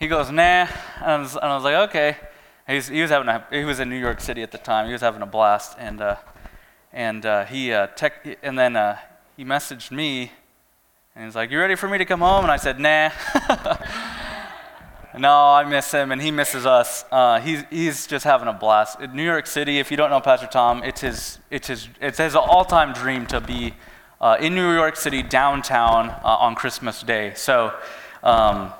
he goes, nah. And I was, and I was like, okay. He's, he was having a, he was in New York City at the time. He was having a blast, and uh, and uh, he uh, tech, and then uh, he messaged me, and he's like, "You ready for me to come home?" And I said, "Nah." no, I miss him, and he misses us. Uh, he's he's just having a blast. In New York City, if you don't know Pastor Tom, it's his it's his it's his all-time dream to be uh, in New York City downtown on Christmas Day. So. Um,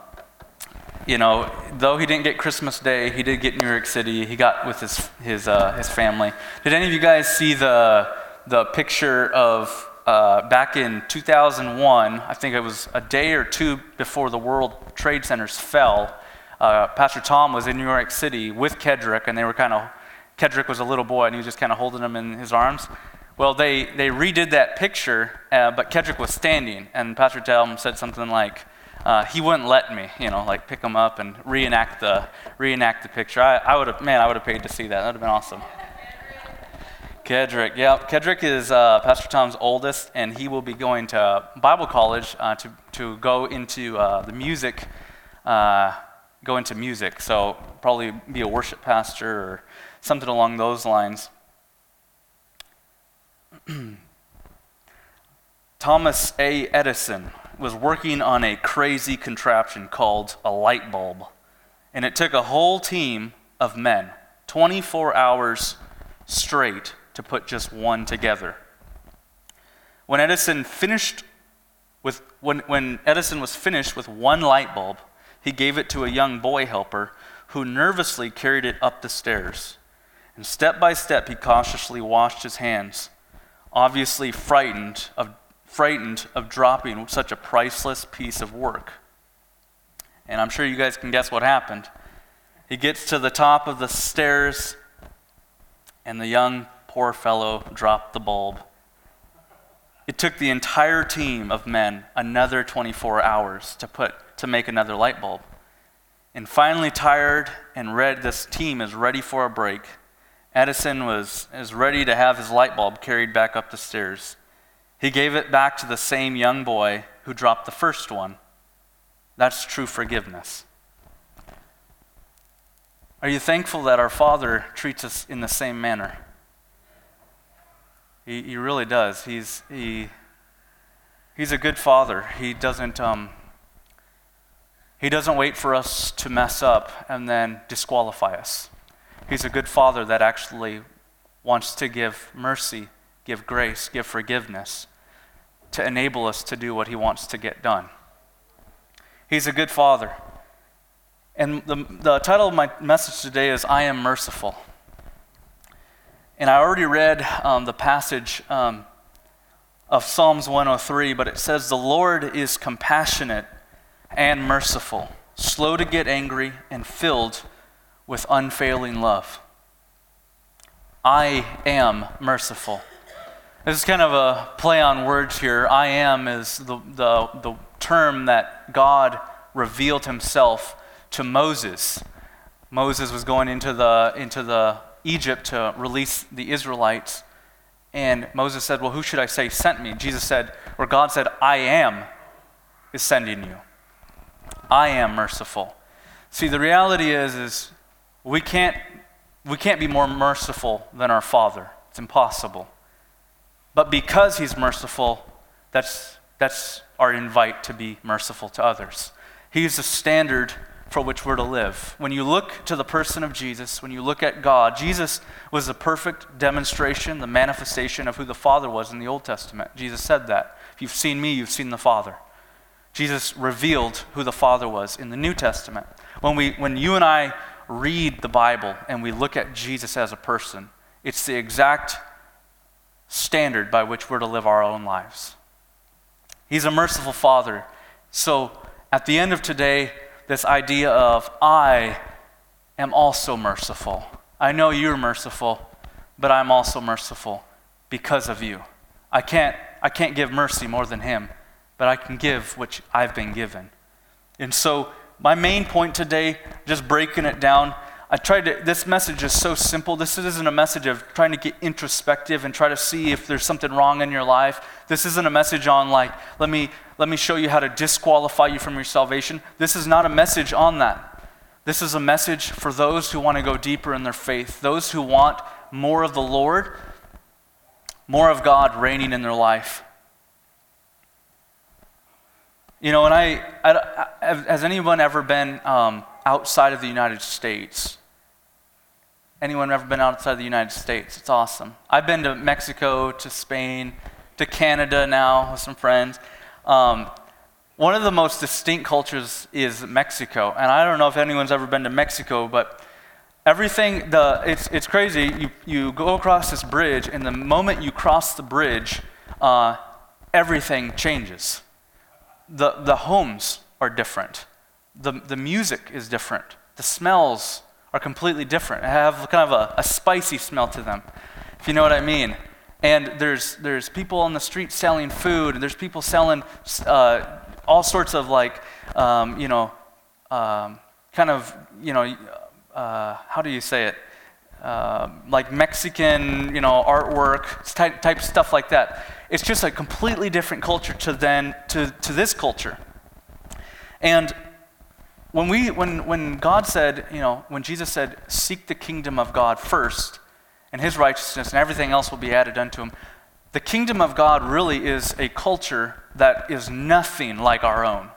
you know, though he didn't get Christmas Day, he did get New York City. He got with his, his, uh, his family. Did any of you guys see the, the picture of uh, back in 2001? I think it was a day or two before the World Trade Centers fell. Uh, Pastor Tom was in New York City with Kedrick, and they were kind of, Kedrick was a little boy, and he was just kind of holding him in his arms. Well, they, they redid that picture, uh, but Kedrick was standing, and Pastor Tom said something like, uh, he wouldn't let me, you know, like pick him up and reenact the reenact the picture. I, I would have, man, I would have paid to see that. That would have been awesome. Kedrick, yeah, Kedrick is uh, Pastor Tom's oldest, and he will be going to Bible college uh, to to go into uh, the music, uh, go into music. So probably be a worship pastor or something along those lines. Thomas A. Edison was working on a crazy contraption called a light bulb. And it took a whole team of men, 24 hours straight, to put just one together. When Edison finished with when, when Edison was finished with one light bulb, he gave it to a young boy helper who nervously carried it up the stairs. And step by step, he cautiously washed his hands, obviously frightened of frightened of dropping such a priceless piece of work. And I'm sure you guys can guess what happened. He gets to the top of the stairs, and the young poor fellow dropped the bulb. It took the entire team of men another 24 hours to put to make another light bulb. And finally tired and red this team is ready for a break. Edison was is ready to have his light bulb carried back up the stairs. He gave it back to the same young boy who dropped the first one. That's true forgiveness. Are you thankful that our Father treats us in the same manner? He, he really does. He's, he, he's a good Father. He doesn't, um, he doesn't wait for us to mess up and then disqualify us. He's a good Father that actually wants to give mercy, give grace, give forgiveness to enable us to do what He wants to get done. He's a good Father. And the, the title of my message today is I Am Merciful. And I already read um, the passage um, of Psalms 103, but it says, The Lord is compassionate and merciful, slow to get angry, and filled with unfailing love. I am merciful. This is kind of a play on words here. I am is the, the, the term that God revealed himself to Moses. Moses was going into the, into the Egypt to release the Israelites. And Moses said, Well, who should I say sent me? Jesus said, or God said, I am is sending you. I am merciful. See, the reality is, is we can't, we can't be more merciful than our Father. It's impossible. But because he's merciful, that's, that's our invite to be merciful to others. He's the standard for which we're to live. When you look to the person of Jesus, when you look at God, Jesus was the perfect demonstration, the manifestation of who the Father was in the Old Testament. Jesus said that. If you've seen me, you've seen the Father. Jesus revealed who the Father was in the New Testament. When, we, when you and I read the Bible and we look at Jesus as a person, it's the exact standard by which we're to live our own lives. He's a merciful Father. So at the end of today, this idea of I am also merciful. I know you're merciful, but I'm also merciful because of you. I can't, I can't give mercy more than Him, but I can give which I've been given. And so, my main point today, just breaking it down, I tried to, this message is so simple. This isn't a message of trying to get introspective and try to see if there's something wrong in your life. This isn't a message on, like, let me, let me show you how to disqualify you from your salvation. This is not a message on that. This is a message for those who want to go deeper in their faith, those who want more of the Lord, more of God reigning in their life. You know, and I, I, I has anyone ever been um, outside of the United States? Anyone ever been outside the United States? It's awesome. I've been to Mexico, to Spain, to Canada now with some friends. Um, one of the most distinct cultures is Mexico, and I don't know if anyone's ever been to Mexico, but everything the it's it's crazy. You you go across this bridge, and the moment you cross the bridge, uh, everything changes the, the homes are different. The, the music is different. The smells are completely different. Have kind of a, a spicy smell to them, if you know what I mean. And there's, there's people on the street selling food, and there's people selling uh, all sorts of like, um, you know, um, kind of, you know, uh, how do you say it? Uh, like Mexican, you know, artwork, type, type stuff like that. It's just a completely different culture to then to, to this culture. And when we when when God said, you know, when Jesus said, seek the kingdom of God first, and his righteousness, and everything else will be added unto him, the kingdom of God really is a culture that is nothing like our own.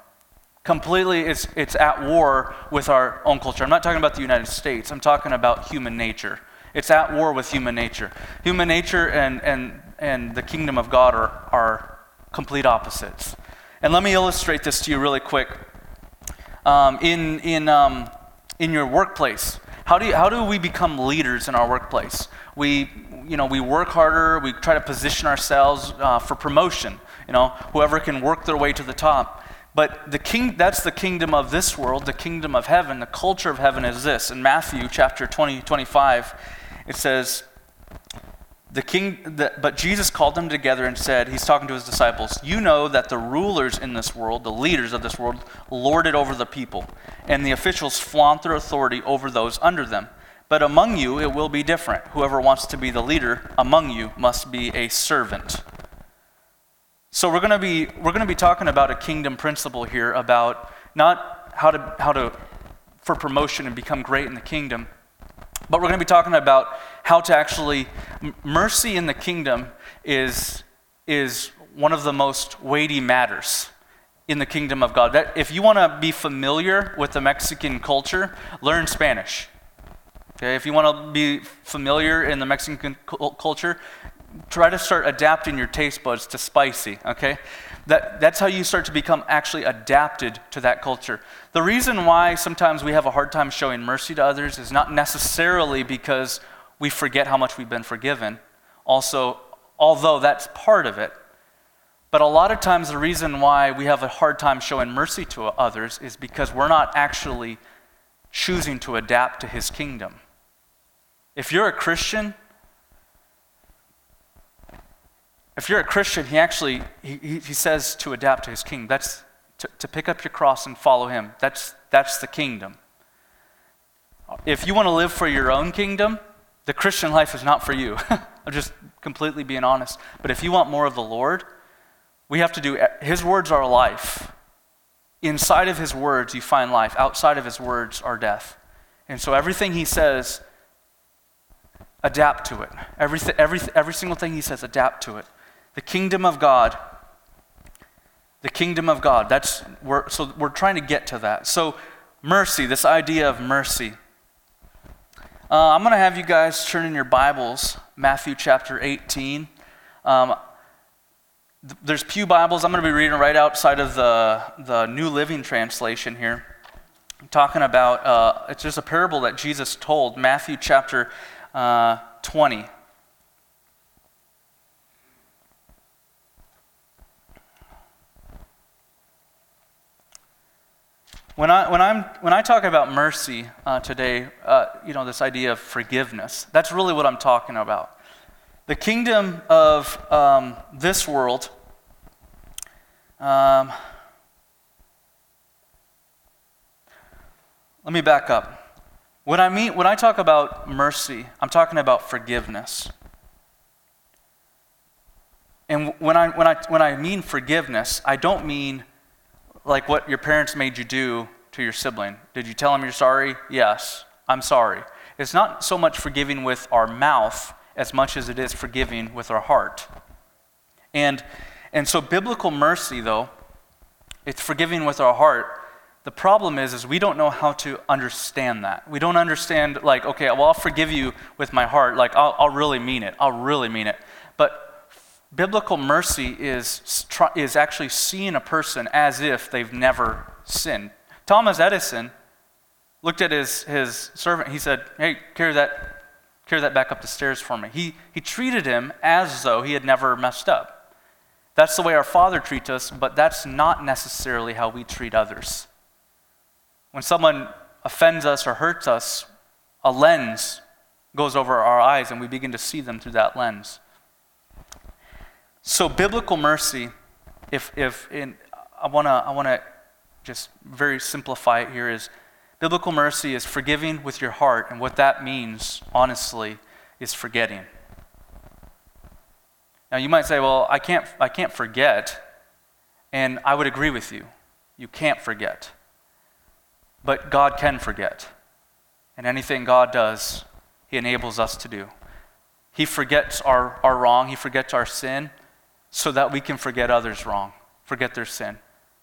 Completely it's, it's at war with our own culture. I'm not talking about the united states. I'm talking about human nature. It's at war with human nature. Human nature and, and, and the kingdom of god are, are complete opposites. And let me illustrate this to you really quick um, in, in, um, in your workplace how do, you, how do we become leaders in our workplace we, you know, we work harder we try to position ourselves uh, for promotion you know whoever can work their way to the top but the king, that's the kingdom of this world, the kingdom of heaven. The culture of heaven is this. In Matthew chapter 20, 25, it says, the king, the, but Jesus called them together and said, He's talking to his disciples, You know that the rulers in this world, the leaders of this world, lord it over the people, and the officials flaunt their authority over those under them. But among you it will be different. Whoever wants to be the leader among you must be a servant. So we're going to be we're going to be talking about a kingdom principle here about not how to how to for promotion and become great in the kingdom, but we're going to be talking about how to actually mercy in the kingdom is is one of the most weighty matters in the kingdom of God. That if you want to be familiar with the Mexican culture, learn Spanish. Okay, if you want to be familiar in the Mexican culture, try to start adapting your taste buds to spicy, okay? That, that's how you start to become actually adapted to that culture. The reason why sometimes we have a hard time showing mercy to others is not necessarily because we forget how much we've been forgiven. Also, although that's part of it, but a lot of times the reason why we have a hard time showing mercy to others is because we're not actually choosing to adapt to his kingdom. If you're a Christian, if you're a Christian, he actually he, he says to adapt to his kingdom. That's to, to pick up your cross and follow him. That's that's the kingdom. If you want to live for your own kingdom, the Christian life is not for you. I'm just completely being honest. But if you want more of the Lord, we have to do his words are life. Inside of his words you find life. Outside of his words are death. And so everything he says adapt to it. Every, every, every single thing he says, adapt to it. The kingdom of God. The kingdom of God. That's we're, so we're trying to get to that. So mercy, this idea of mercy. Uh, I'm going to have you guys turn in your Bibles, Matthew chapter 18. Um, th- there's Pew Bibles. I'm going to be reading right outside of the, the New Living Translation here. I'm talking about, uh, it's just a parable that Jesus told, Matthew chapter uh, 20. When I, when, I'm, when I talk about mercy uh, today, uh, you know, this idea of forgiveness, that's really what I'm talking about. The kingdom of um, this world, um, let me back up. When I, mean, when I talk about mercy, I'm talking about forgiveness. And when I, when, I, when I mean forgiveness, I don't mean like what your parents made you do to your sibling? Did you tell them you're sorry? Yes, I'm sorry. It's not so much forgiving with our mouth as much as it is forgiving with our heart. And, and so biblical mercy, though, it's forgiving with our heart. The problem is, is we don't know how to understand that. We don't understand, like, okay, well, I'll forgive you with my heart. Like, I'll, I'll really mean it. I'll really mean it. Biblical mercy is, is actually seeing a person as if they've never sinned. Thomas Edison looked at his, his servant. He said, Hey, carry that, carry that back up the stairs for me. He, he treated him as though he had never messed up. That's the way our Father treats us, but that's not necessarily how we treat others. When someone offends us or hurts us, a lens goes over our eyes and we begin to see them through that lens. So, biblical mercy, if, if in, I want to I wanna just very simplify it here, is biblical mercy is forgiving with your heart, and what that means, honestly, is forgetting. Now, you might say, well, I can't, I can't forget, and I would agree with you. You can't forget. But God can forget. And anything God does, He enables us to do. He forgets our, our wrong, He forgets our sin, so that we can forget others' wrong, forget their sin.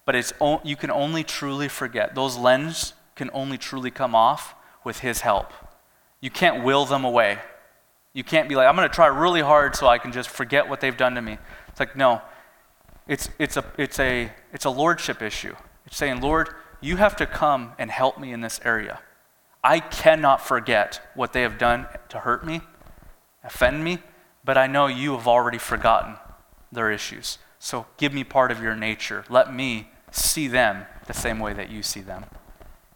But it's, you can only truly forget. Those lenses can only truly come off with His help. You can't will them away. You can't be like, I'm going to try really hard so I can just forget what they've done to me. It's like, no. It's, it's, a, it's, a, it's a lordship issue. It's saying, Lord, you have to come and help me in this area. I cannot forget what they have done to hurt me, offend me, but I know you have already forgotten their issues. So give me part of your nature. Let me see them the same way that you see them.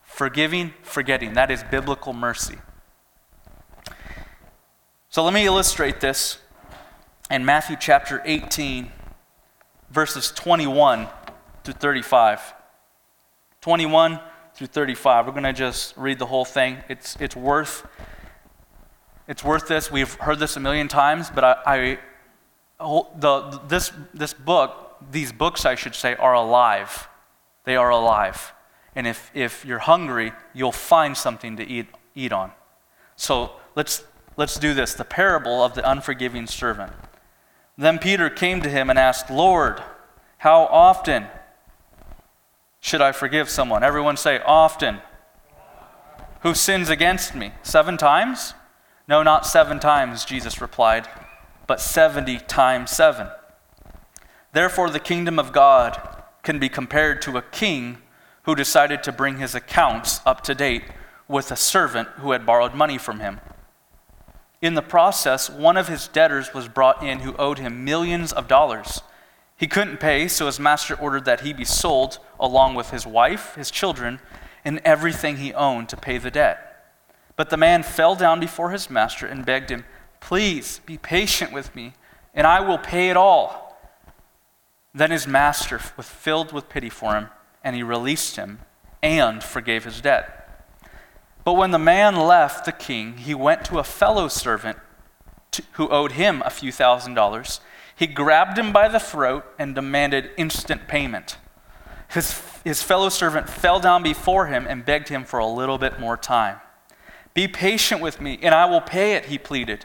Forgiving, forgetting. That is biblical mercy. So let me illustrate this in Matthew chapter 18, verses 21 through 35. 21 through 35. We're going to just read the whole thing. It's, it's worth it's worth this. We've heard this a million times, but I, I the, this, this book, these books, I should say, are alive. They are alive. And if, if you're hungry, you'll find something to eat, eat on. So let's, let's do this the parable of the unforgiving servant. Then Peter came to him and asked, Lord, how often should I forgive someone? Everyone say, often. Who sins against me? Seven times? No, not seven times, Jesus replied but 70 times 7. Therefore, the kingdom of God can be compared to a king who decided to bring his accounts up to date with a servant who had borrowed money from him. In the process, one of his debtors was brought in who owed him millions of dollars. He couldn't pay, so his master ordered that he be sold along with his wife, his children, and everything he owned to pay the debt. But the man fell down before his master and begged him, Please be patient with me, and I will pay it all. Then his master was filled with pity for him, and he released him and forgave his debt. But when the man left the king, he went to a fellow servant who owed him a few thousand dollars. He grabbed him by the throat and demanded instant payment. His, his fellow servant fell down before him and begged him for a little bit more time. Be patient with me, and I will pay it, he pleaded.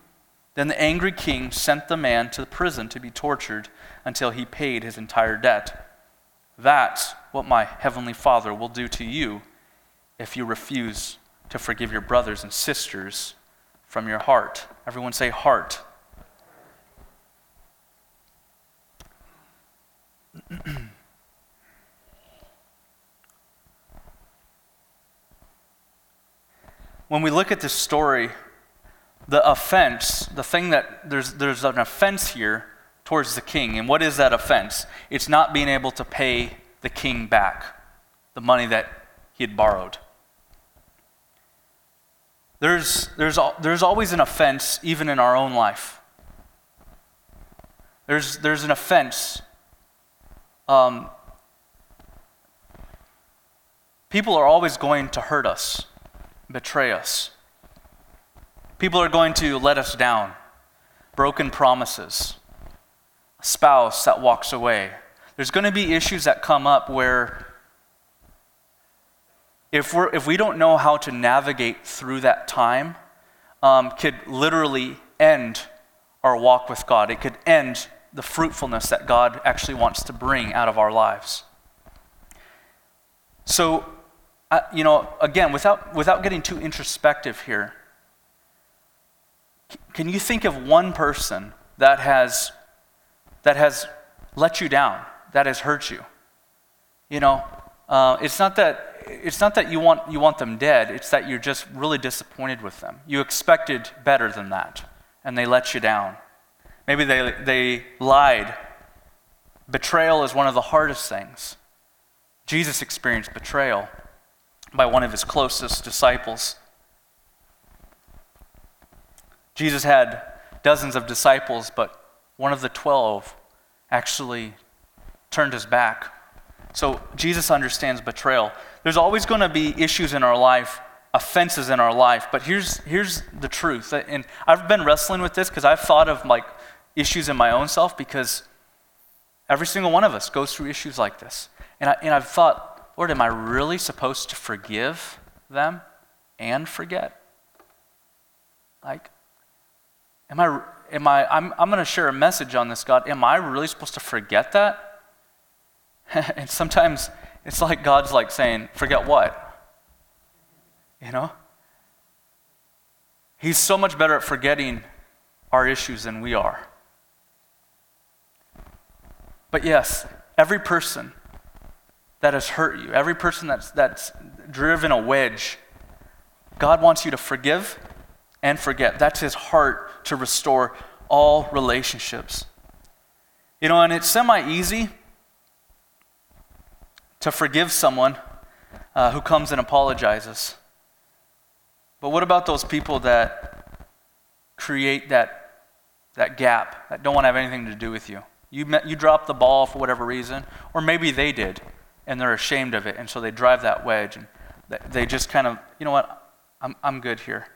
Then the angry king sent the man to prison to be tortured until he paid his entire debt. That's what my heavenly Father will do to you if you refuse to forgive your brothers and sisters from your heart. Everyone say, heart. when we look at this story, the offense, the thing that there's, there's an offense here towards the king. And what is that offense? It's not being able to pay the king back the money that he had borrowed. There's, there's, there's always an offense, even in our own life. There's, there's an offense. Um, people are always going to hurt us, betray us. People are going to let us down, broken promises, a spouse that walks away. There's going to be issues that come up where if, we're, if we don't know how to navigate through that time, um, could literally end our walk with God. It could end the fruitfulness that God actually wants to bring out of our lives. So, you know, again, without, without getting too introspective here, can you think of one person that has, that has let you down, that has hurt you? You know, uh, it's not that it's not that you want, you want them dead, it's that you're just really disappointed with them. You expected better than that, and they let you down. Maybe they, they lied. Betrayal is one of the hardest things. Jesus experienced betrayal by one of his closest disciples. Jesus had dozens of disciples, but one of the twelve actually turned his back. So Jesus understands betrayal there's always going to be issues in our life, offenses in our life. But here's, here's the truth. And I've been wrestling with this because I've thought of like issues in my own self because every single one of us goes through issues like this. And, I, and I've thought, Lord, am I really supposed to forgive them and forget? Like, am I, am I, I'm, I'm going to share a message on this, God. Am I really supposed to forget that? and sometimes it's like God's like saying, forget what? You know? He's so much better at forgetting our issues than we are. But yes, every person that has hurt you, every person that's, that's driven a wedge, God wants you to forgive and forget. That's his heart to restore all relationships. You know, and it's semi easy to forgive someone uh, who comes and apologizes. But what about those people that create that, that gap, that don't want to have anything to do with you? You, met, you dropped the ball for whatever reason, or maybe they did, and they're ashamed of it, and so they drive that wedge, and they just kind of, you know what, I'm, I'm good here.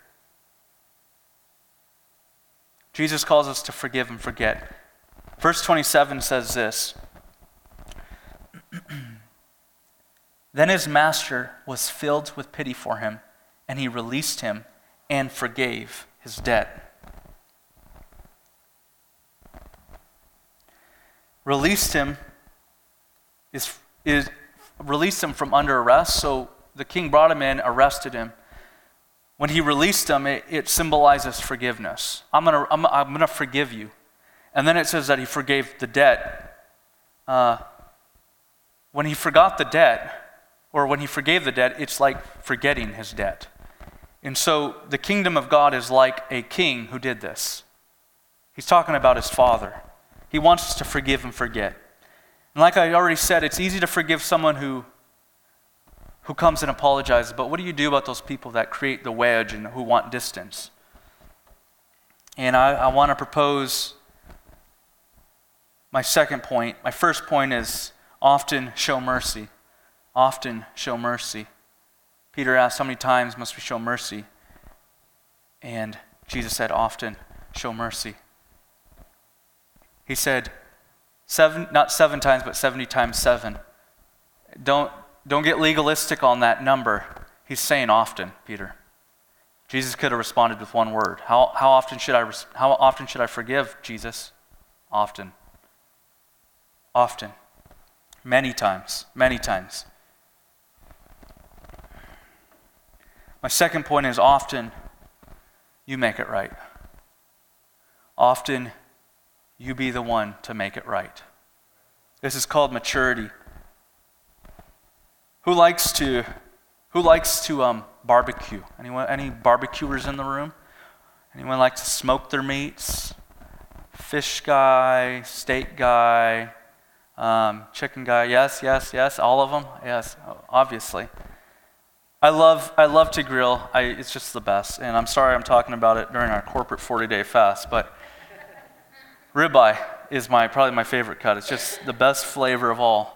Jesus calls us to forgive and forget. Verse 27 says this Then his master was filled with pity for him, and he released him and forgave his debt. Released him is, is released him from under arrest. So the king brought him in, arrested him. When he released him, it, it symbolizes forgiveness. I'm going to I'm, I'm gonna forgive you. And then it says that he forgave the debt. Uh, when he forgot the debt, or when he forgave the debt, it's like forgetting his debt. And so the kingdom of God is like a king who did this. He's talking about his father. He wants us to forgive and forget. And like I already said, it's easy to forgive someone who, who comes and apologizes, but what do you do about those people that create the wedge and who want distance? And I, I want to propose my second point. My first point is often show mercy often show mercy. Peter asked, How many times must we show mercy? And Jesus said, Often show mercy. He said, seven, not seven times, but 70 times seven. Don't, don't get legalistic on that number. He's saying often, Peter. Jesus could have responded with one word. How, how, often, should I, how often should I forgive, Jesus? Often. Often. Many times. Many times. My second point is often you make it right. Often you be the one to make it right. This is called maturity. Who likes to who likes to um, barbecue? Anyone any barbecuers in the room? Anyone like to smoke their meats? Fish guy, steak guy, um, chicken guy, yes, yes, yes, all of them, yes, obviously. I love, I love to grill. I, it's just the best. And I'm sorry I'm talking about it during our corporate 40 day fast, but ribeye is my, probably my favorite cut. It's just the best flavor of all.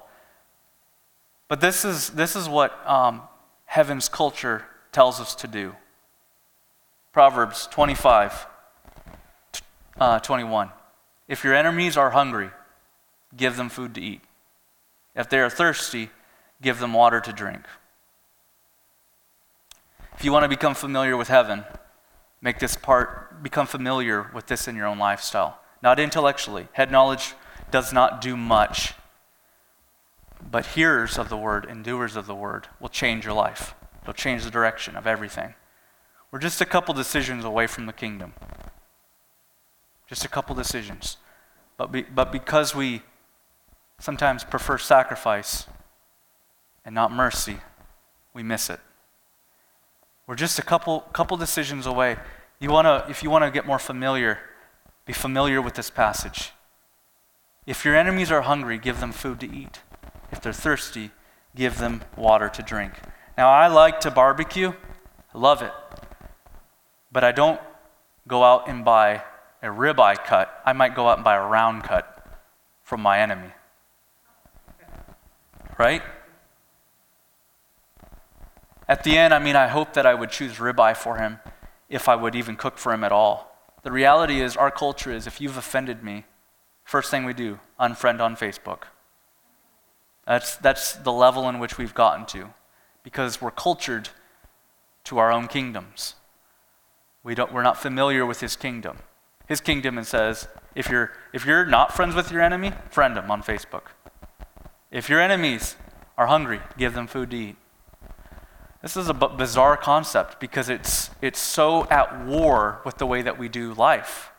But this is, this is what um, heaven's culture tells us to do. Proverbs 25, uh, 21. If your enemies are hungry, give them food to eat. If they are thirsty, give them water to drink. If you want to become familiar with heaven, make this part, become familiar with this in your own lifestyle. Not intellectually. Head knowledge does not do much. But hearers of the word and doers of the word will change your life. It'll change the direction of everything. We're just a couple decisions away from the kingdom. Just a couple decisions. But, be, but because we sometimes prefer sacrifice and not mercy, we miss it. We're just a couple, couple decisions away. You wanna, if you want to get more familiar, be familiar with this passage. If your enemies are hungry, give them food to eat. If they're thirsty, give them water to drink. Now, I like to barbecue, I love it. But I don't go out and buy a ribeye cut. I might go out and buy a round cut from my enemy. Right? At the end, I mean, I hope that I would choose ribeye for him if I would even cook for him at all. The reality is, our culture is if you've offended me, first thing we do, unfriend on Facebook. That's, that's the level in which we've gotten to because we're cultured to our own kingdoms. We don't, we're not familiar with his kingdom. His kingdom and says, if you're, if you're not friends with your enemy, friend them on Facebook. If your enemies are hungry, give them food to eat. This is a b- bizarre concept because it's, it's so at war with the way that we do life.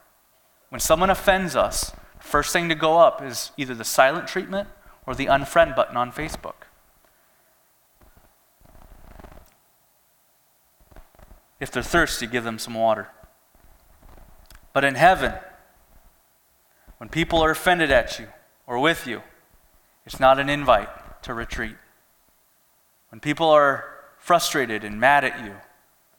When someone offends us, first thing to go up is either the silent treatment or the unfriend button on Facebook. If they're thirsty, give them some water. But in heaven, when people are offended at you or with you, it's not an invite to retreat. When people are frustrated and mad at you,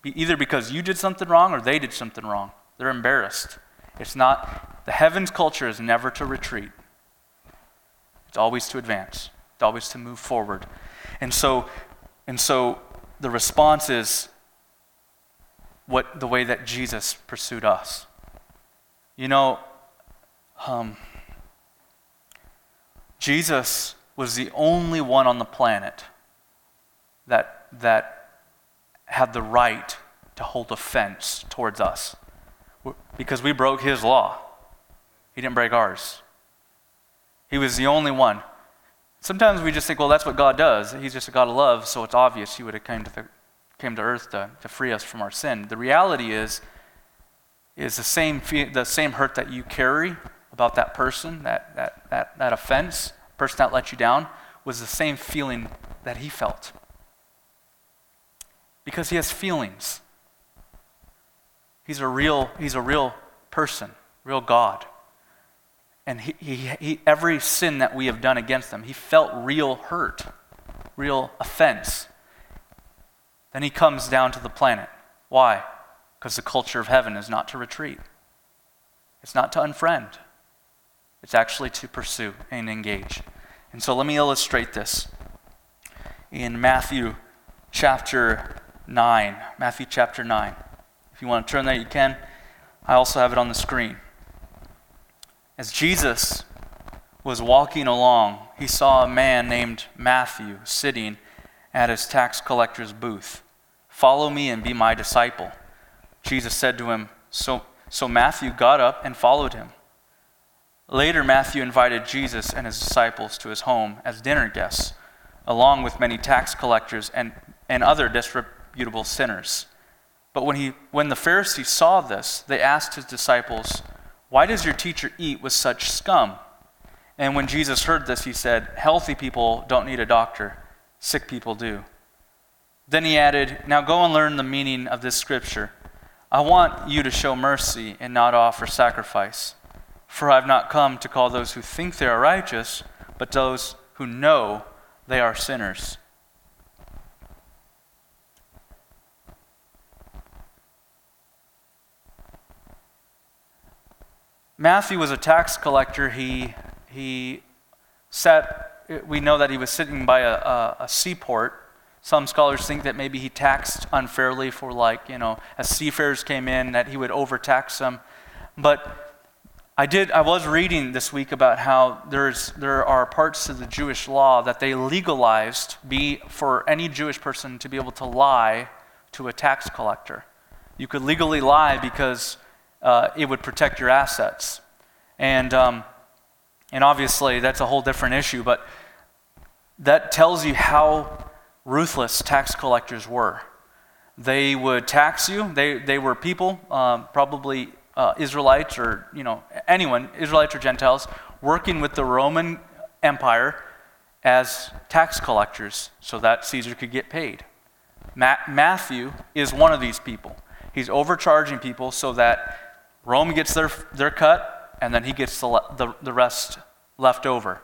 either because you did something wrong or they did something wrong, they're embarrassed. It's not, the heavens culture is never to retreat, it's always to advance, it's always to move forward. And so, and so the response is what the way that Jesus pursued us. You know, um, Jesus was the only one on the planet that, that had the right to hold offense towards us because we broke his law. He didn't break ours. He was the only one. Sometimes we just think, well, that's what God does. He's just a God of love, so it's obvious he would have come to the came to earth to, to free us from our sin. The reality is, is the same, the same hurt that you carry about that person, that, that, that, that offense, person that let you down, was the same feeling that he felt. Because he has feelings. He's a real, he's a real person, real God. And he, he, he, every sin that we have done against him, he felt real hurt, real offense. Then he comes down to the planet. Why? Because the culture of heaven is not to retreat, it's not to unfriend, it's actually to pursue and engage. And so let me illustrate this in Matthew chapter 9. Matthew chapter 9. If you want to turn there, you can. I also have it on the screen. As Jesus was walking along, he saw a man named Matthew sitting at his tax collector's booth. Follow me and be my disciple. Jesus said to him, So, so Matthew got up and followed him. Later, Matthew invited Jesus and his disciples to his home as dinner guests, along with many tax collectors and, and other disreputable sinners. But when, he, when the Pharisees saw this, they asked his disciples, Why does your teacher eat with such scum? And when Jesus heard this, he said, Healthy people don't need a doctor sick people do. Then he added, Now go and learn the meaning of this scripture. I want you to show mercy and not offer sacrifice. For I have not come to call those who think they are righteous, but those who know they are sinners. Matthew was a tax collector. He, he sat, we know that he was sitting by a, a, a seaport. Some scholars think that maybe he taxed unfairly for, like, you know, as seafarers came in, that he would overtax them. But I did. I was reading this week about how there's there are parts of the Jewish law that they legalized be for any Jewish person to be able to lie to a tax collector. You could legally lie because uh, it would protect your assets, and um, and obviously that's a whole different issue. But that tells you how ruthless tax collectors were. They would tax you. They they were people, um, probably uh, Israelites or you know anyone, Israelites or Gentiles, working with the Roman Empire as tax collectors so that Caesar could get paid. Ma- Matthew is one of these people. He's overcharging people so that Rome gets their, their cut and then he gets the, the, the rest left over.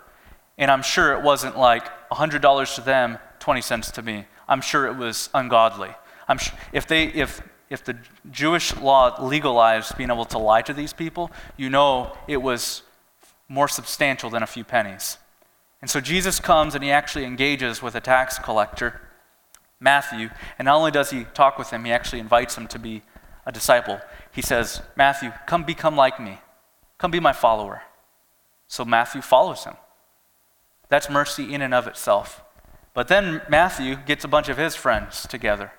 And I'm sure it wasn't like $100 to them, 20 cents to me. I'm sure it was ungodly. I'm if, they, if if the Jewish law legalized being able to lie to these people, you know it was more substantial than a few pennies. And so Jesus comes and he actually engages with a tax collector, Matthew, and not only does he talk with him, he actually invites him to be a disciple. He says, Matthew, come become like me. Come be my follower. So Matthew follows him. That's mercy in and of itself. But then Matthew gets a bunch of his friends together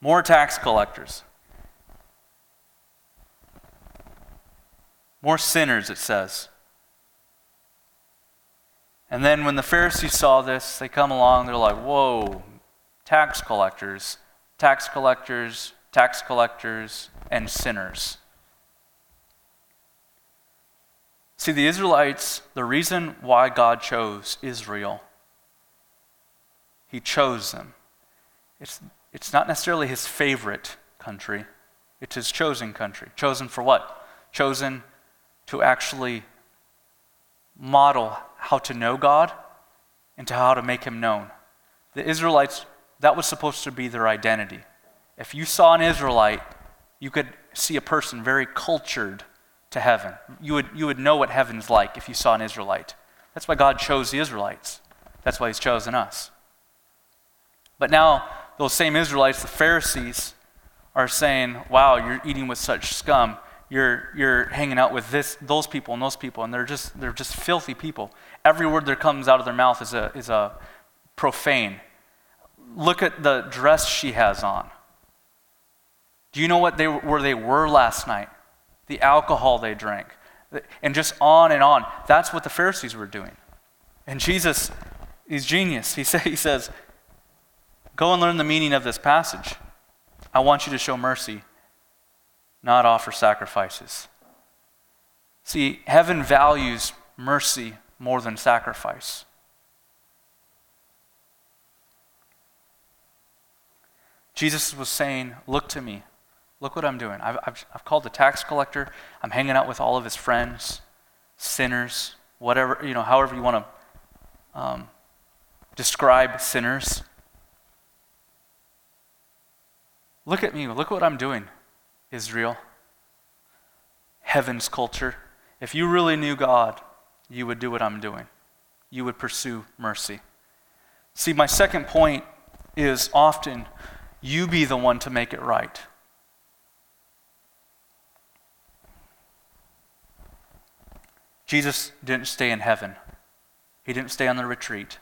more tax collectors, more sinners, it says. And then when the Pharisees saw this, they come along, they're like, whoa, tax collectors, tax collectors, tax collectors, and sinners. See, the Israelites, the reason why God chose Israel, He chose them. It's it's not necessarily his favorite country, it's his chosen country. Chosen for what? Chosen to actually model how to know God and to how to make him known. The Israelites, that was supposed to be their identity. If you saw an Israelite, you could see a person very cultured to heaven. You would, you would know what heaven's like if you saw an Israelite. That's why God chose the Israelites. That's why He's chosen us. But now, those same Israelites, the Pharisees, are saying, Wow, you're eating with such scum. You're, you're hanging out with this, those people and those people, and they're just, they're just filthy people. Every word that comes out of their mouth is a, is a profane. Look at the dress she has on. Do you know what they, where they were last night? The alcohol they drank. And just on and on. That's what the Pharisees were doing. And Jesus, he's genius. He, say, he says, Go and learn the meaning of this passage. I want you to show mercy, not offer sacrifices. See, heaven values mercy more than sacrifice. Jesus was saying, Look to me. Look what I'm doing. I've, I've, I've, called the tax collector. I'm hanging out with all of his friends, sinners, whatever, you know, however you want to um, describe sinners. Look at me. Look what I'm doing, Israel. Heaven's culture. If you really knew God, you would do what I'm doing. You would pursue mercy. See, my second point is often you be the one to make it right. Jesus didn't stay in heaven. He didn't stay on the retreat.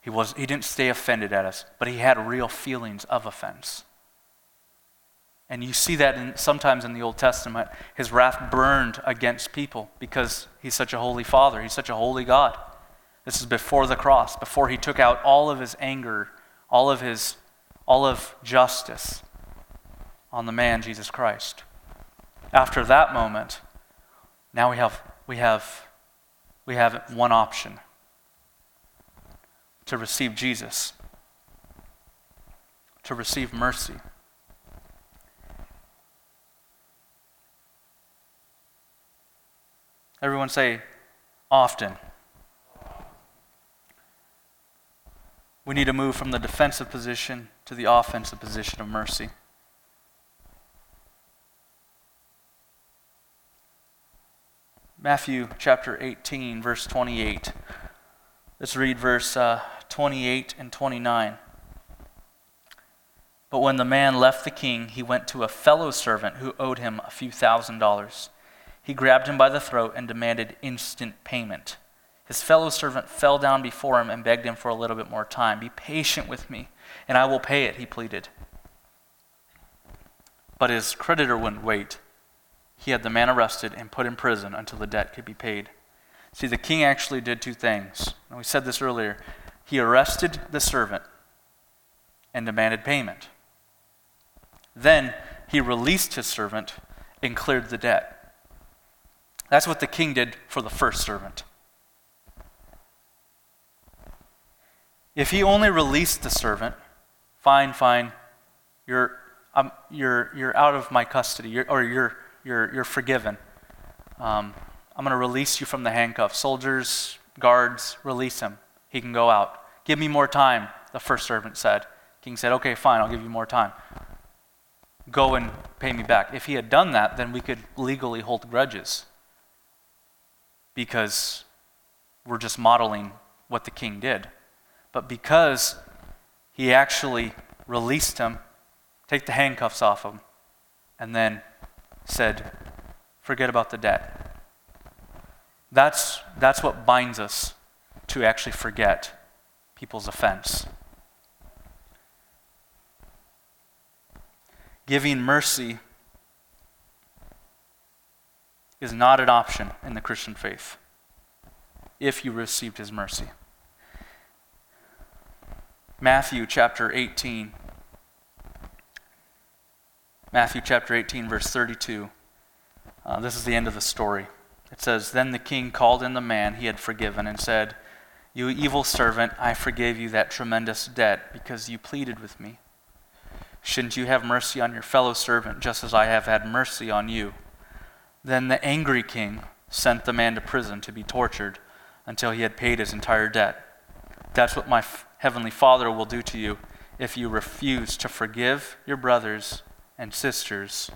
He, was, he didn't stay offended at us, but he had real feelings of offense. And you see that in, sometimes in the Old Testament. His wrath burned against people because he's such a holy father. He's such a holy God. This is before the cross, before he took out all of his anger, all of his all of justice on the man Jesus Christ. After that moment, now we have we have we have one option to receive Jesus, to receive mercy. Everyone say, often. We need to move from the defensive position to the offensive position of mercy. Matthew chapter 18, verse 28. Let's read verse uh, 28 and 29. But when the man left the king, he went to a fellow servant who owed him a few thousand dollars. He grabbed him by the throat and demanded instant payment. His fellow servant fell down before him and begged him for a little bit more time. Be patient with me, and I will pay it, he pleaded. But his creditor wouldn't wait. He had the man arrested and put in prison until the debt could be paid. See, the king actually did two things. And we said this earlier. He arrested the servant and demanded payment. Then he released his servant and cleared the debt. That's what the king did for the first servant. If he only released the servant, fine, fine, you're, um, you're, you're out of my custody, you're, or you're, you're, you're forgiven. Um, I'm going to release you from the handcuffs. Soldiers, guards, release him. He can go out. Give me more time, the first servant said. King said, Okay, fine, I'll give you more time go and pay me back. If he had done that, then we could legally hold grudges because we're just modeling what the king did. But because he actually released him, take the handcuffs off him, and then said, forget about the debt. That's, that's what binds us to actually forget people's offense. giving mercy is not an option in the Christian faith if you received his mercy. Matthew chapter 18. Matthew chapter 18, verse 32. Uh, this is the end of the story. It says, Then the king called in the man he had forgiven and said, You evil servant, I forgave you that tremendous debt because you pleaded with me. Shouldn't you have mercy on your fellow servant, just as I have had mercy on you? Then the angry king sent the man to prison to be tortured until he had paid his entire debt. That's what my f- heavenly Father will do to you if you refuse to forgive your brothers and sisters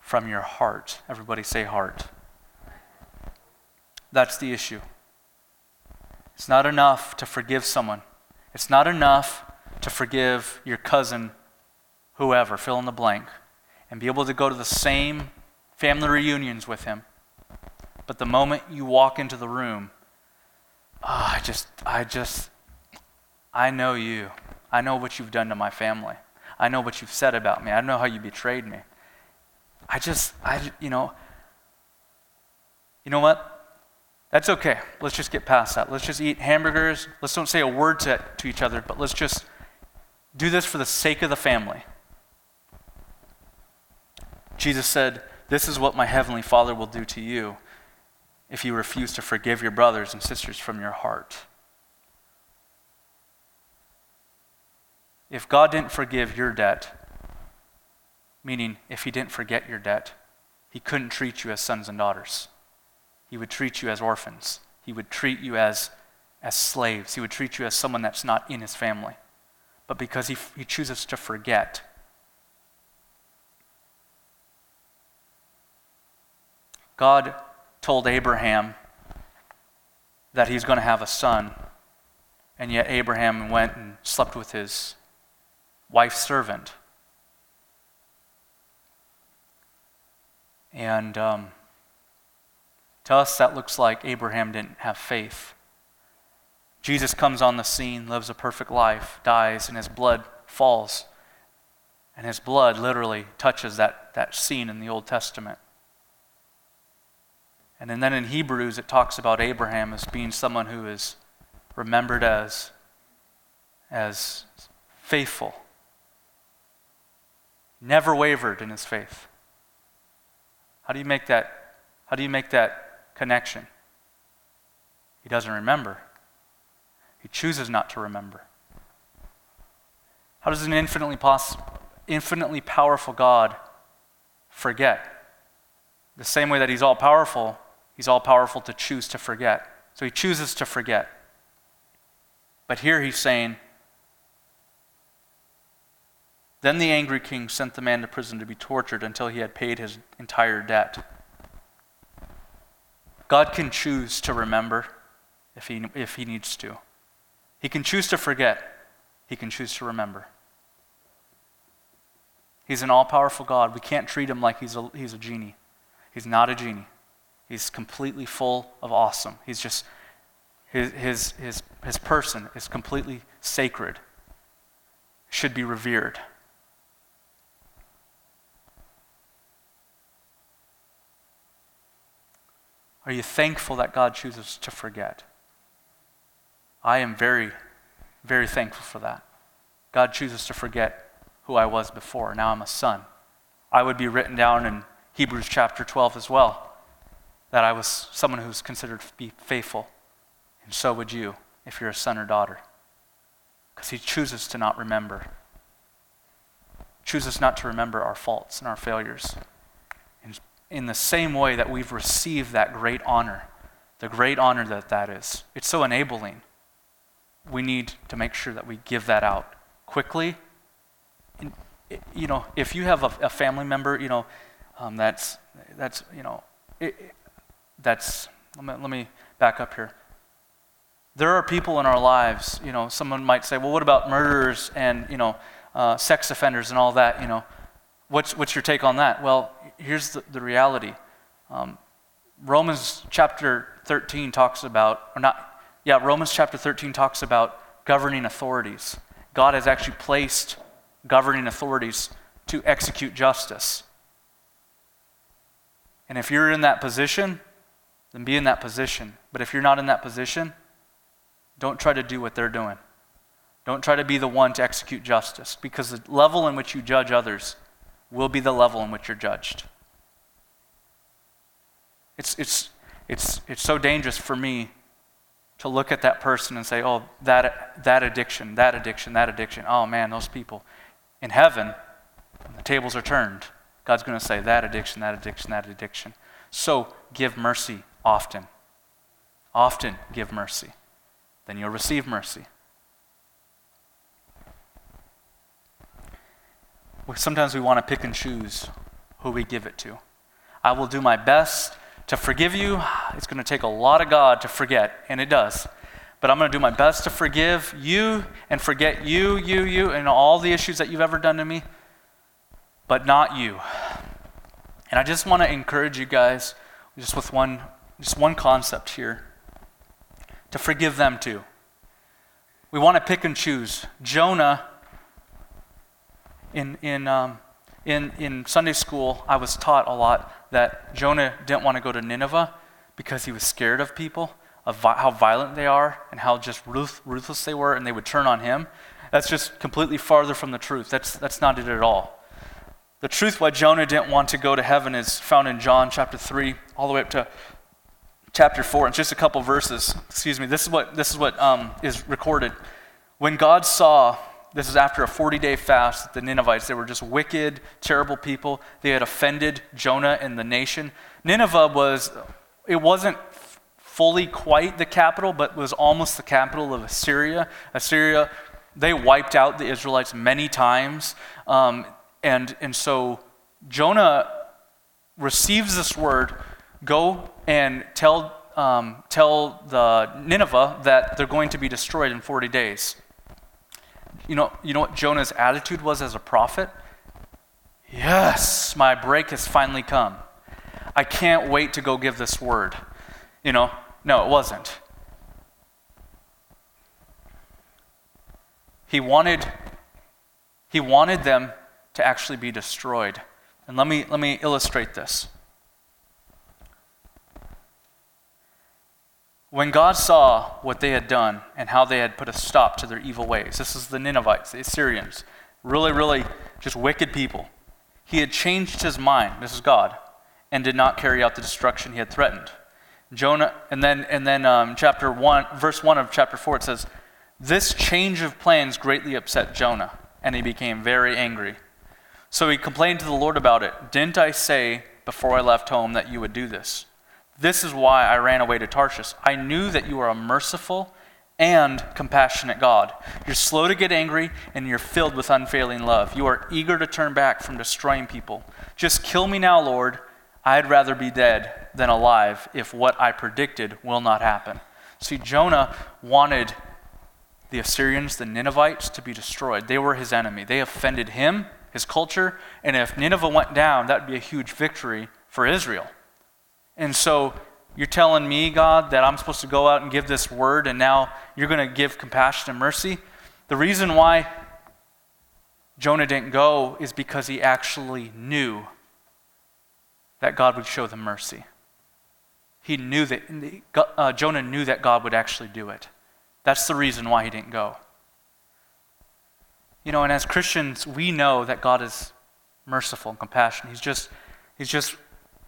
from your heart. Everybody say heart. That's the issue. It's not enough to forgive someone. It's not enough to forgive your cousin whoever, fill in the blank, and be able to go to the same family reunions with him. But the moment you walk into the room, oh, I just, I just, I know you. I know what you've done to my family. I know what you've said about me. I know how you betrayed me. I just, I, you know, you know what? That's okay. Let's just get past that. Let's just eat hamburgers. Let's don't say a word to, to each other, but let's just do this for the sake of the family. Jesus said, This is what my heavenly Father will do to you if you refuse to forgive your brothers and sisters from your heart. If God didn't forgive your debt, meaning if He didn't forget your debt, He couldn't treat you as sons and daughters. He would treat you as orphans. He would treat you as, as slaves. He would treat you as someone that's not in His family. But because He, he chooses to forget, God told Abraham that he's going to have a son, and yet Abraham went and slept with his wife's servant. And um, to us, that looks like Abraham didn't have faith. Jesus comes on the scene, lives a perfect life, dies, and his blood falls. And his blood literally touches that, that scene in the Old Testament. And then in Hebrews, it talks about Abraham as being someone who is remembered as, as faithful, never wavered in his faith. How do you make that, how do you make that connection? He doesn't remember. He chooses not to remember. How does an infinitely, poss- infinitely powerful God forget? The same way that he's all powerful, He's all powerful to choose to forget. So he chooses to forget. But here he's saying, Then the angry king sent the man to prison to be tortured until he had paid his entire debt. God can choose to remember if he, if he needs to. He can choose to forget, he can choose to remember. He's an all powerful God. We can't treat him like he's a, he's a genie. He's not a genie. He's completely full of awesome. He's just, his, his, his, his person is completely sacred, should be revered. Are you thankful that God chooses to forget? I am very, very thankful for that. God chooses to forget who I was before. Now I'm a son. I would be written down in Hebrews chapter 12 as well that I was someone who's considered to be faithful. And so would you if you're a son or daughter. Because he chooses to not remember. Chooses not to remember our faults and our failures in the same way that we've received that great honor, the great honor that that is. It's so enabling. We need to make sure that we give that out quickly. And, you know, if you have a, a family member, you know, um, that's that's you know, it, that's let me, let me back up here. There are people in our lives, you know, someone might say, well, what about murderers and, you know, uh, sex offenders and all that, you know? What's, what's your take on that? Well, here's the, the reality. Um, Romans chapter 13 talks about, or not, yeah, Romans chapter 13 talks about governing authorities. God has actually placed governing authorities to execute justice. And if you're in that position, then be in that position. But if you're not in that position, don't try to do what they're doing. Don't try to be the one to execute justice because the level in which you judge others will be the level in which you're judged. It's, it's, it's, it's so dangerous for me to look at that person and say, oh, that, that addiction, that addiction, that addiction. Oh man, those people. In heaven, when the tables are turned, God's going to say, that addiction, that addiction, that addiction. So give mercy often. Often give mercy. Then you'll receive mercy. Sometimes we want to pick and choose who we give it to. I will do my best to forgive you. It's going to take a lot of God to forget, and it does. But I'm going to do my best to forgive you and forget you, you, you, and all the issues that you've ever done to me, but not you. And I just want to encourage you guys, just with one, just one concept here, to forgive them too. We want to pick and choose. Jonah in, in, um, in, in Sunday school, I was taught a lot that Jonah didn't want to go to Nineveh because he was scared of people, of vi- how violent they are, and how just ruth- ruthless they were, and they would turn on him. That's just completely farther from the truth. That's, that's not it at all. The truth why Jonah didn't want to go to heaven is found in John chapter 3, all the way up to chapter 4. It's just a couple verses. Excuse me. This is what, this is, what um, is recorded. When God saw this is after a 40 day fast. The Ninevites, they were just wicked, terrible people. They had offended Jonah and the nation. Nineveh was, it wasn't fully quite the capital, but was almost the capital of Assyria. Assyria, they wiped out the Israelites many times. Um, and, and so Jonah receives this word go and tell, um, tell the Nineveh that they're going to be destroyed in 40 days. You know, you know what Jonah's attitude was as a prophet? Yes, my break has finally come. I can't wait to go give this word. You know, no, it wasn't. He wanted he wanted them to actually be destroyed. And let me let me illustrate this. When God saw what they had done and how they had put a stop to their evil ways, this is the Ninevites, the Assyrians, really, really just wicked people. He had changed his mind, this is God, and did not carry out the destruction he had threatened. Jonah, and then, and then um, chapter 1, verse 1 of chapter 4, it says, This change of plans greatly upset Jonah, and he became very angry. So he complained to the Lord about it. Didn't I say before I left home that you would do this? This is why I ran away to Tarshish. I knew that you are a merciful and compassionate God. You're slow to get angry and you're filled with unfailing love. You are eager to turn back from destroying people. Just kill me now, Lord. I'd rather be dead than alive if what I predicted will not happen. See, Jonah wanted the Assyrians, the Ninevites, to be destroyed. They were his enemy. They offended him, his culture, and if Nineveh went down, that would be a huge victory for Israel. And so you're telling me, God, that I'm supposed to go out and give this word, and now you're going to give compassion and mercy? The reason why Jonah didn't go is because he actually knew that God would show them mercy. He knew that, uh, Jonah knew that God would actually do it. That's the reason why he didn't go. You know, and as Christians, we know that God is merciful and compassionate. He's just, he's just,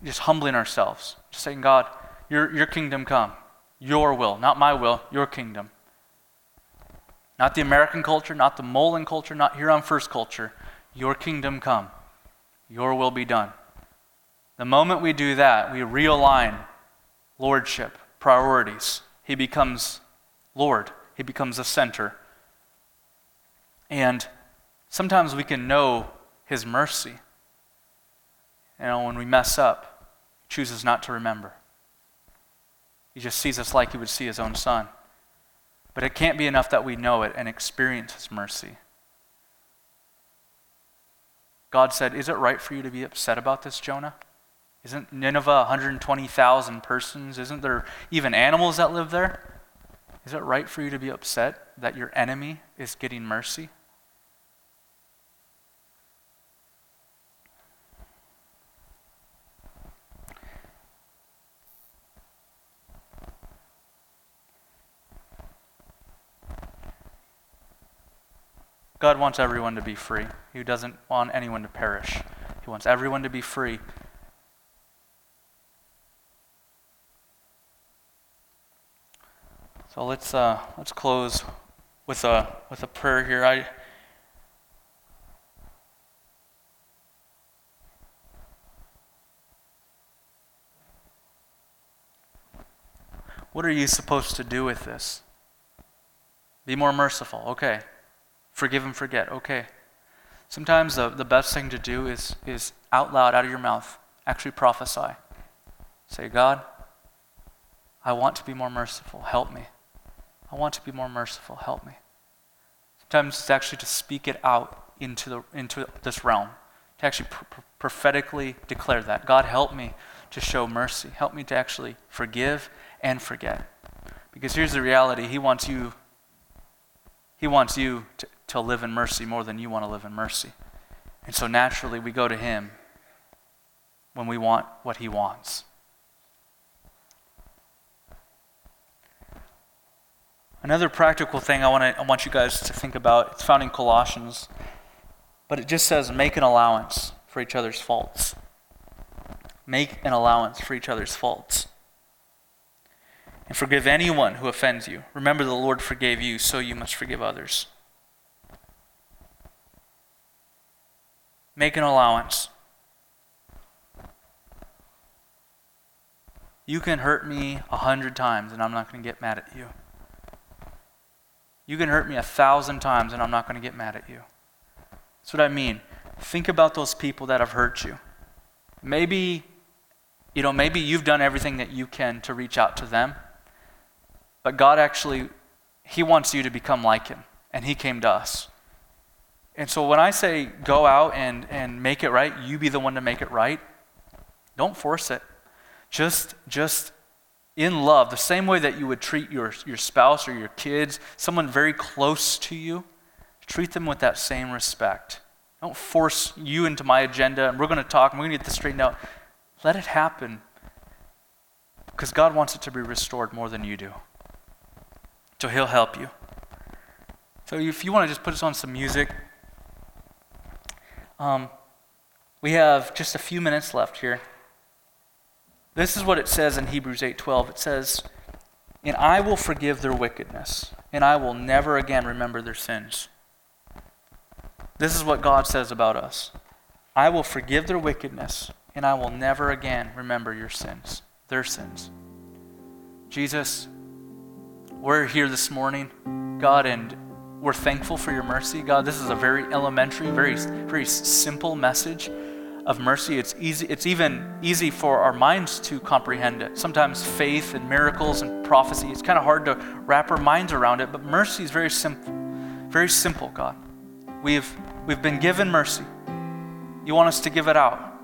just humbling ourselves, just saying, God, your, your kingdom come, your will, not my will, your kingdom. Not the American culture, not the Molan culture, not Huron First culture. Your kingdom come, your will be done. The moment we do that, we realign lordship, priorities. He becomes Lord, He becomes the center. And sometimes we can know His mercy. You know, when we mess up, He chooses not to remember. He just sees us like He would see His own Son. But it can't be enough that we know it and experience His mercy. God said, Is it right for you to be upset about this, Jonah? Isn't Nineveh 120,000 persons? Isn't there even animals that live there? Is it right for you to be upset that your enemy is getting mercy? God wants everyone to be free. He doesn't want anyone to perish. He wants everyone to be free. So let's uh, let's close with a with a prayer here. I What are you supposed to do with this? Be more merciful. Okay. Forgive and forget. Okay. Sometimes the, the best thing to do is, is out loud, out of your mouth, actually prophesy. Say, God, I want to be more merciful. Help me. I want to be more merciful. Help me. Sometimes it's actually to speak it out into, the, into this realm, to actually pr- prophetically declare that. God, help me to show mercy. Help me to actually forgive and forget. Because here's the reality He wants you, he wants you to, to live in mercy more than you want to live in mercy. And so naturally, we go to Him when we want what He wants. Another practical thing I want, to, I want you guys to think about, it's found in Colossians, but it just says make an allowance for each other's faults. Make an allowance for each other's faults. And forgive anyone who offends you. Remember, the Lord forgave you, so you must forgive others. Make an allowance. You can hurt me a hundred times, and I'm not going to get mad at you. You can hurt me a thousand times, and I'm not going to get mad at you. That's what I mean. Think about those people that have hurt you. Maybe, you know, maybe you've done everything that you can to reach out to them, but God actually, He wants you to become like Him, and He came to us. And so when I say go out and, and make it right, you be the one to make it right, don't force it. Just, just in love, the same way that you would treat your, your spouse or your kids, someone very close to you, treat them with that same respect. Don't force you into my agenda, and we're going to talk, and we're going to get this straightened out. Let it happen because God wants it to be restored more than you do. So He'll help you. So if you want to just put us on some music. Um, we have just a few minutes left here. This is what it says in Hebrews 8:12. It says, "And I will forgive their wickedness, and I will never again remember their sins." This is what God says about us. I will forgive their wickedness, and I will never again remember your sins, their sins. Jesus, we're here this morning, God, and we're thankful for your mercy. God, this is a very elementary, very, very simple message of mercy. It's easy. It's even easy for our minds to comprehend it. Sometimes faith and miracles and prophecy. It's kind of hard to wrap our minds around it. But mercy is very simple. Very simple, God. We've we've been given mercy. You want us to give it out,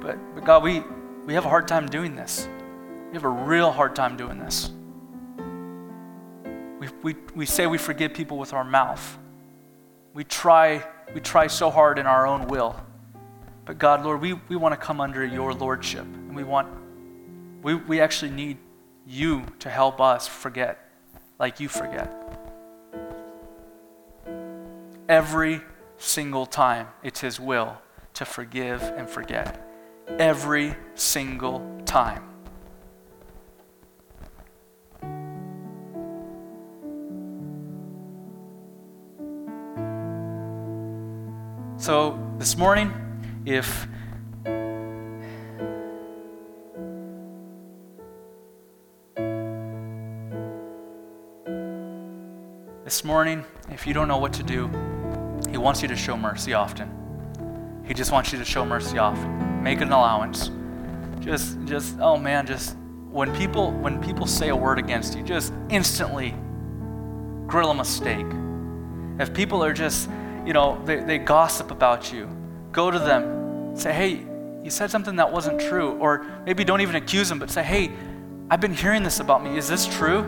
but, but God, we we have a hard time doing this. We have a real hard time doing this. We, we, say we forgive people with our mouth. We try, we try so hard in our own will. But God, Lord, we, we want to come under your lordship. And we want, we, we actually need you to help us forget like you forget. Every single time it's His will to forgive and forget. Every single time. So this morning, if this morning, if you don't know what to do, He wants you to show mercy often. He just wants you to show mercy often. Make an allowance. Just, just, oh man, just when people when people say a word against you, just instantly grill them a steak. If people are just, you know, they, they gossip about you, go to them, say, hey, you said something that wasn't true. Or maybe don't even accuse them, but say, hey, I've been hearing this about me. Is this true?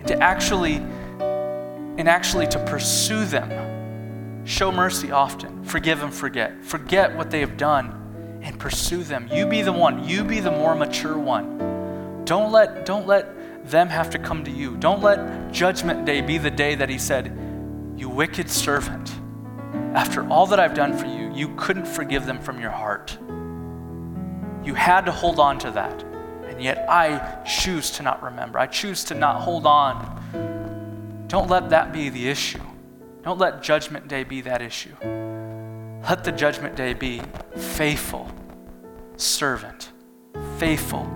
And to actually, and actually to pursue them, show mercy often, forgive and forget. Forget what they have done and pursue them. You be the one, you be the more mature one. Don't let, don't let them have to come to you. Don't let judgment day be the day that he said, You wicked servant. After all that I've done for you, you couldn't forgive them from your heart. You had to hold on to that. And yet I choose to not remember. I choose to not hold on. Don't let that be the issue. Don't let Judgment Day be that issue. Let the Judgment Day be faithful, servant, faithful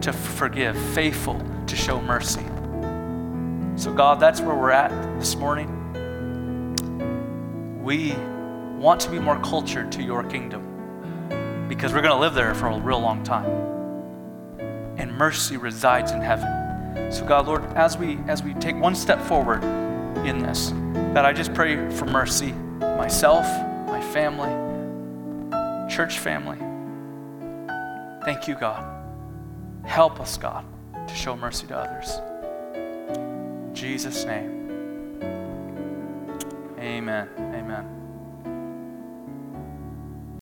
to forgive, faithful to show mercy. So, God, that's where we're at this morning. We want to be more cultured to your kingdom because we're going to live there for a real long time. And mercy resides in heaven. So God, Lord, as we as we take one step forward in this, that I just pray for mercy myself, my family, church family. Thank you, God. Help us, God, to show mercy to others. In Jesus' name. Amen.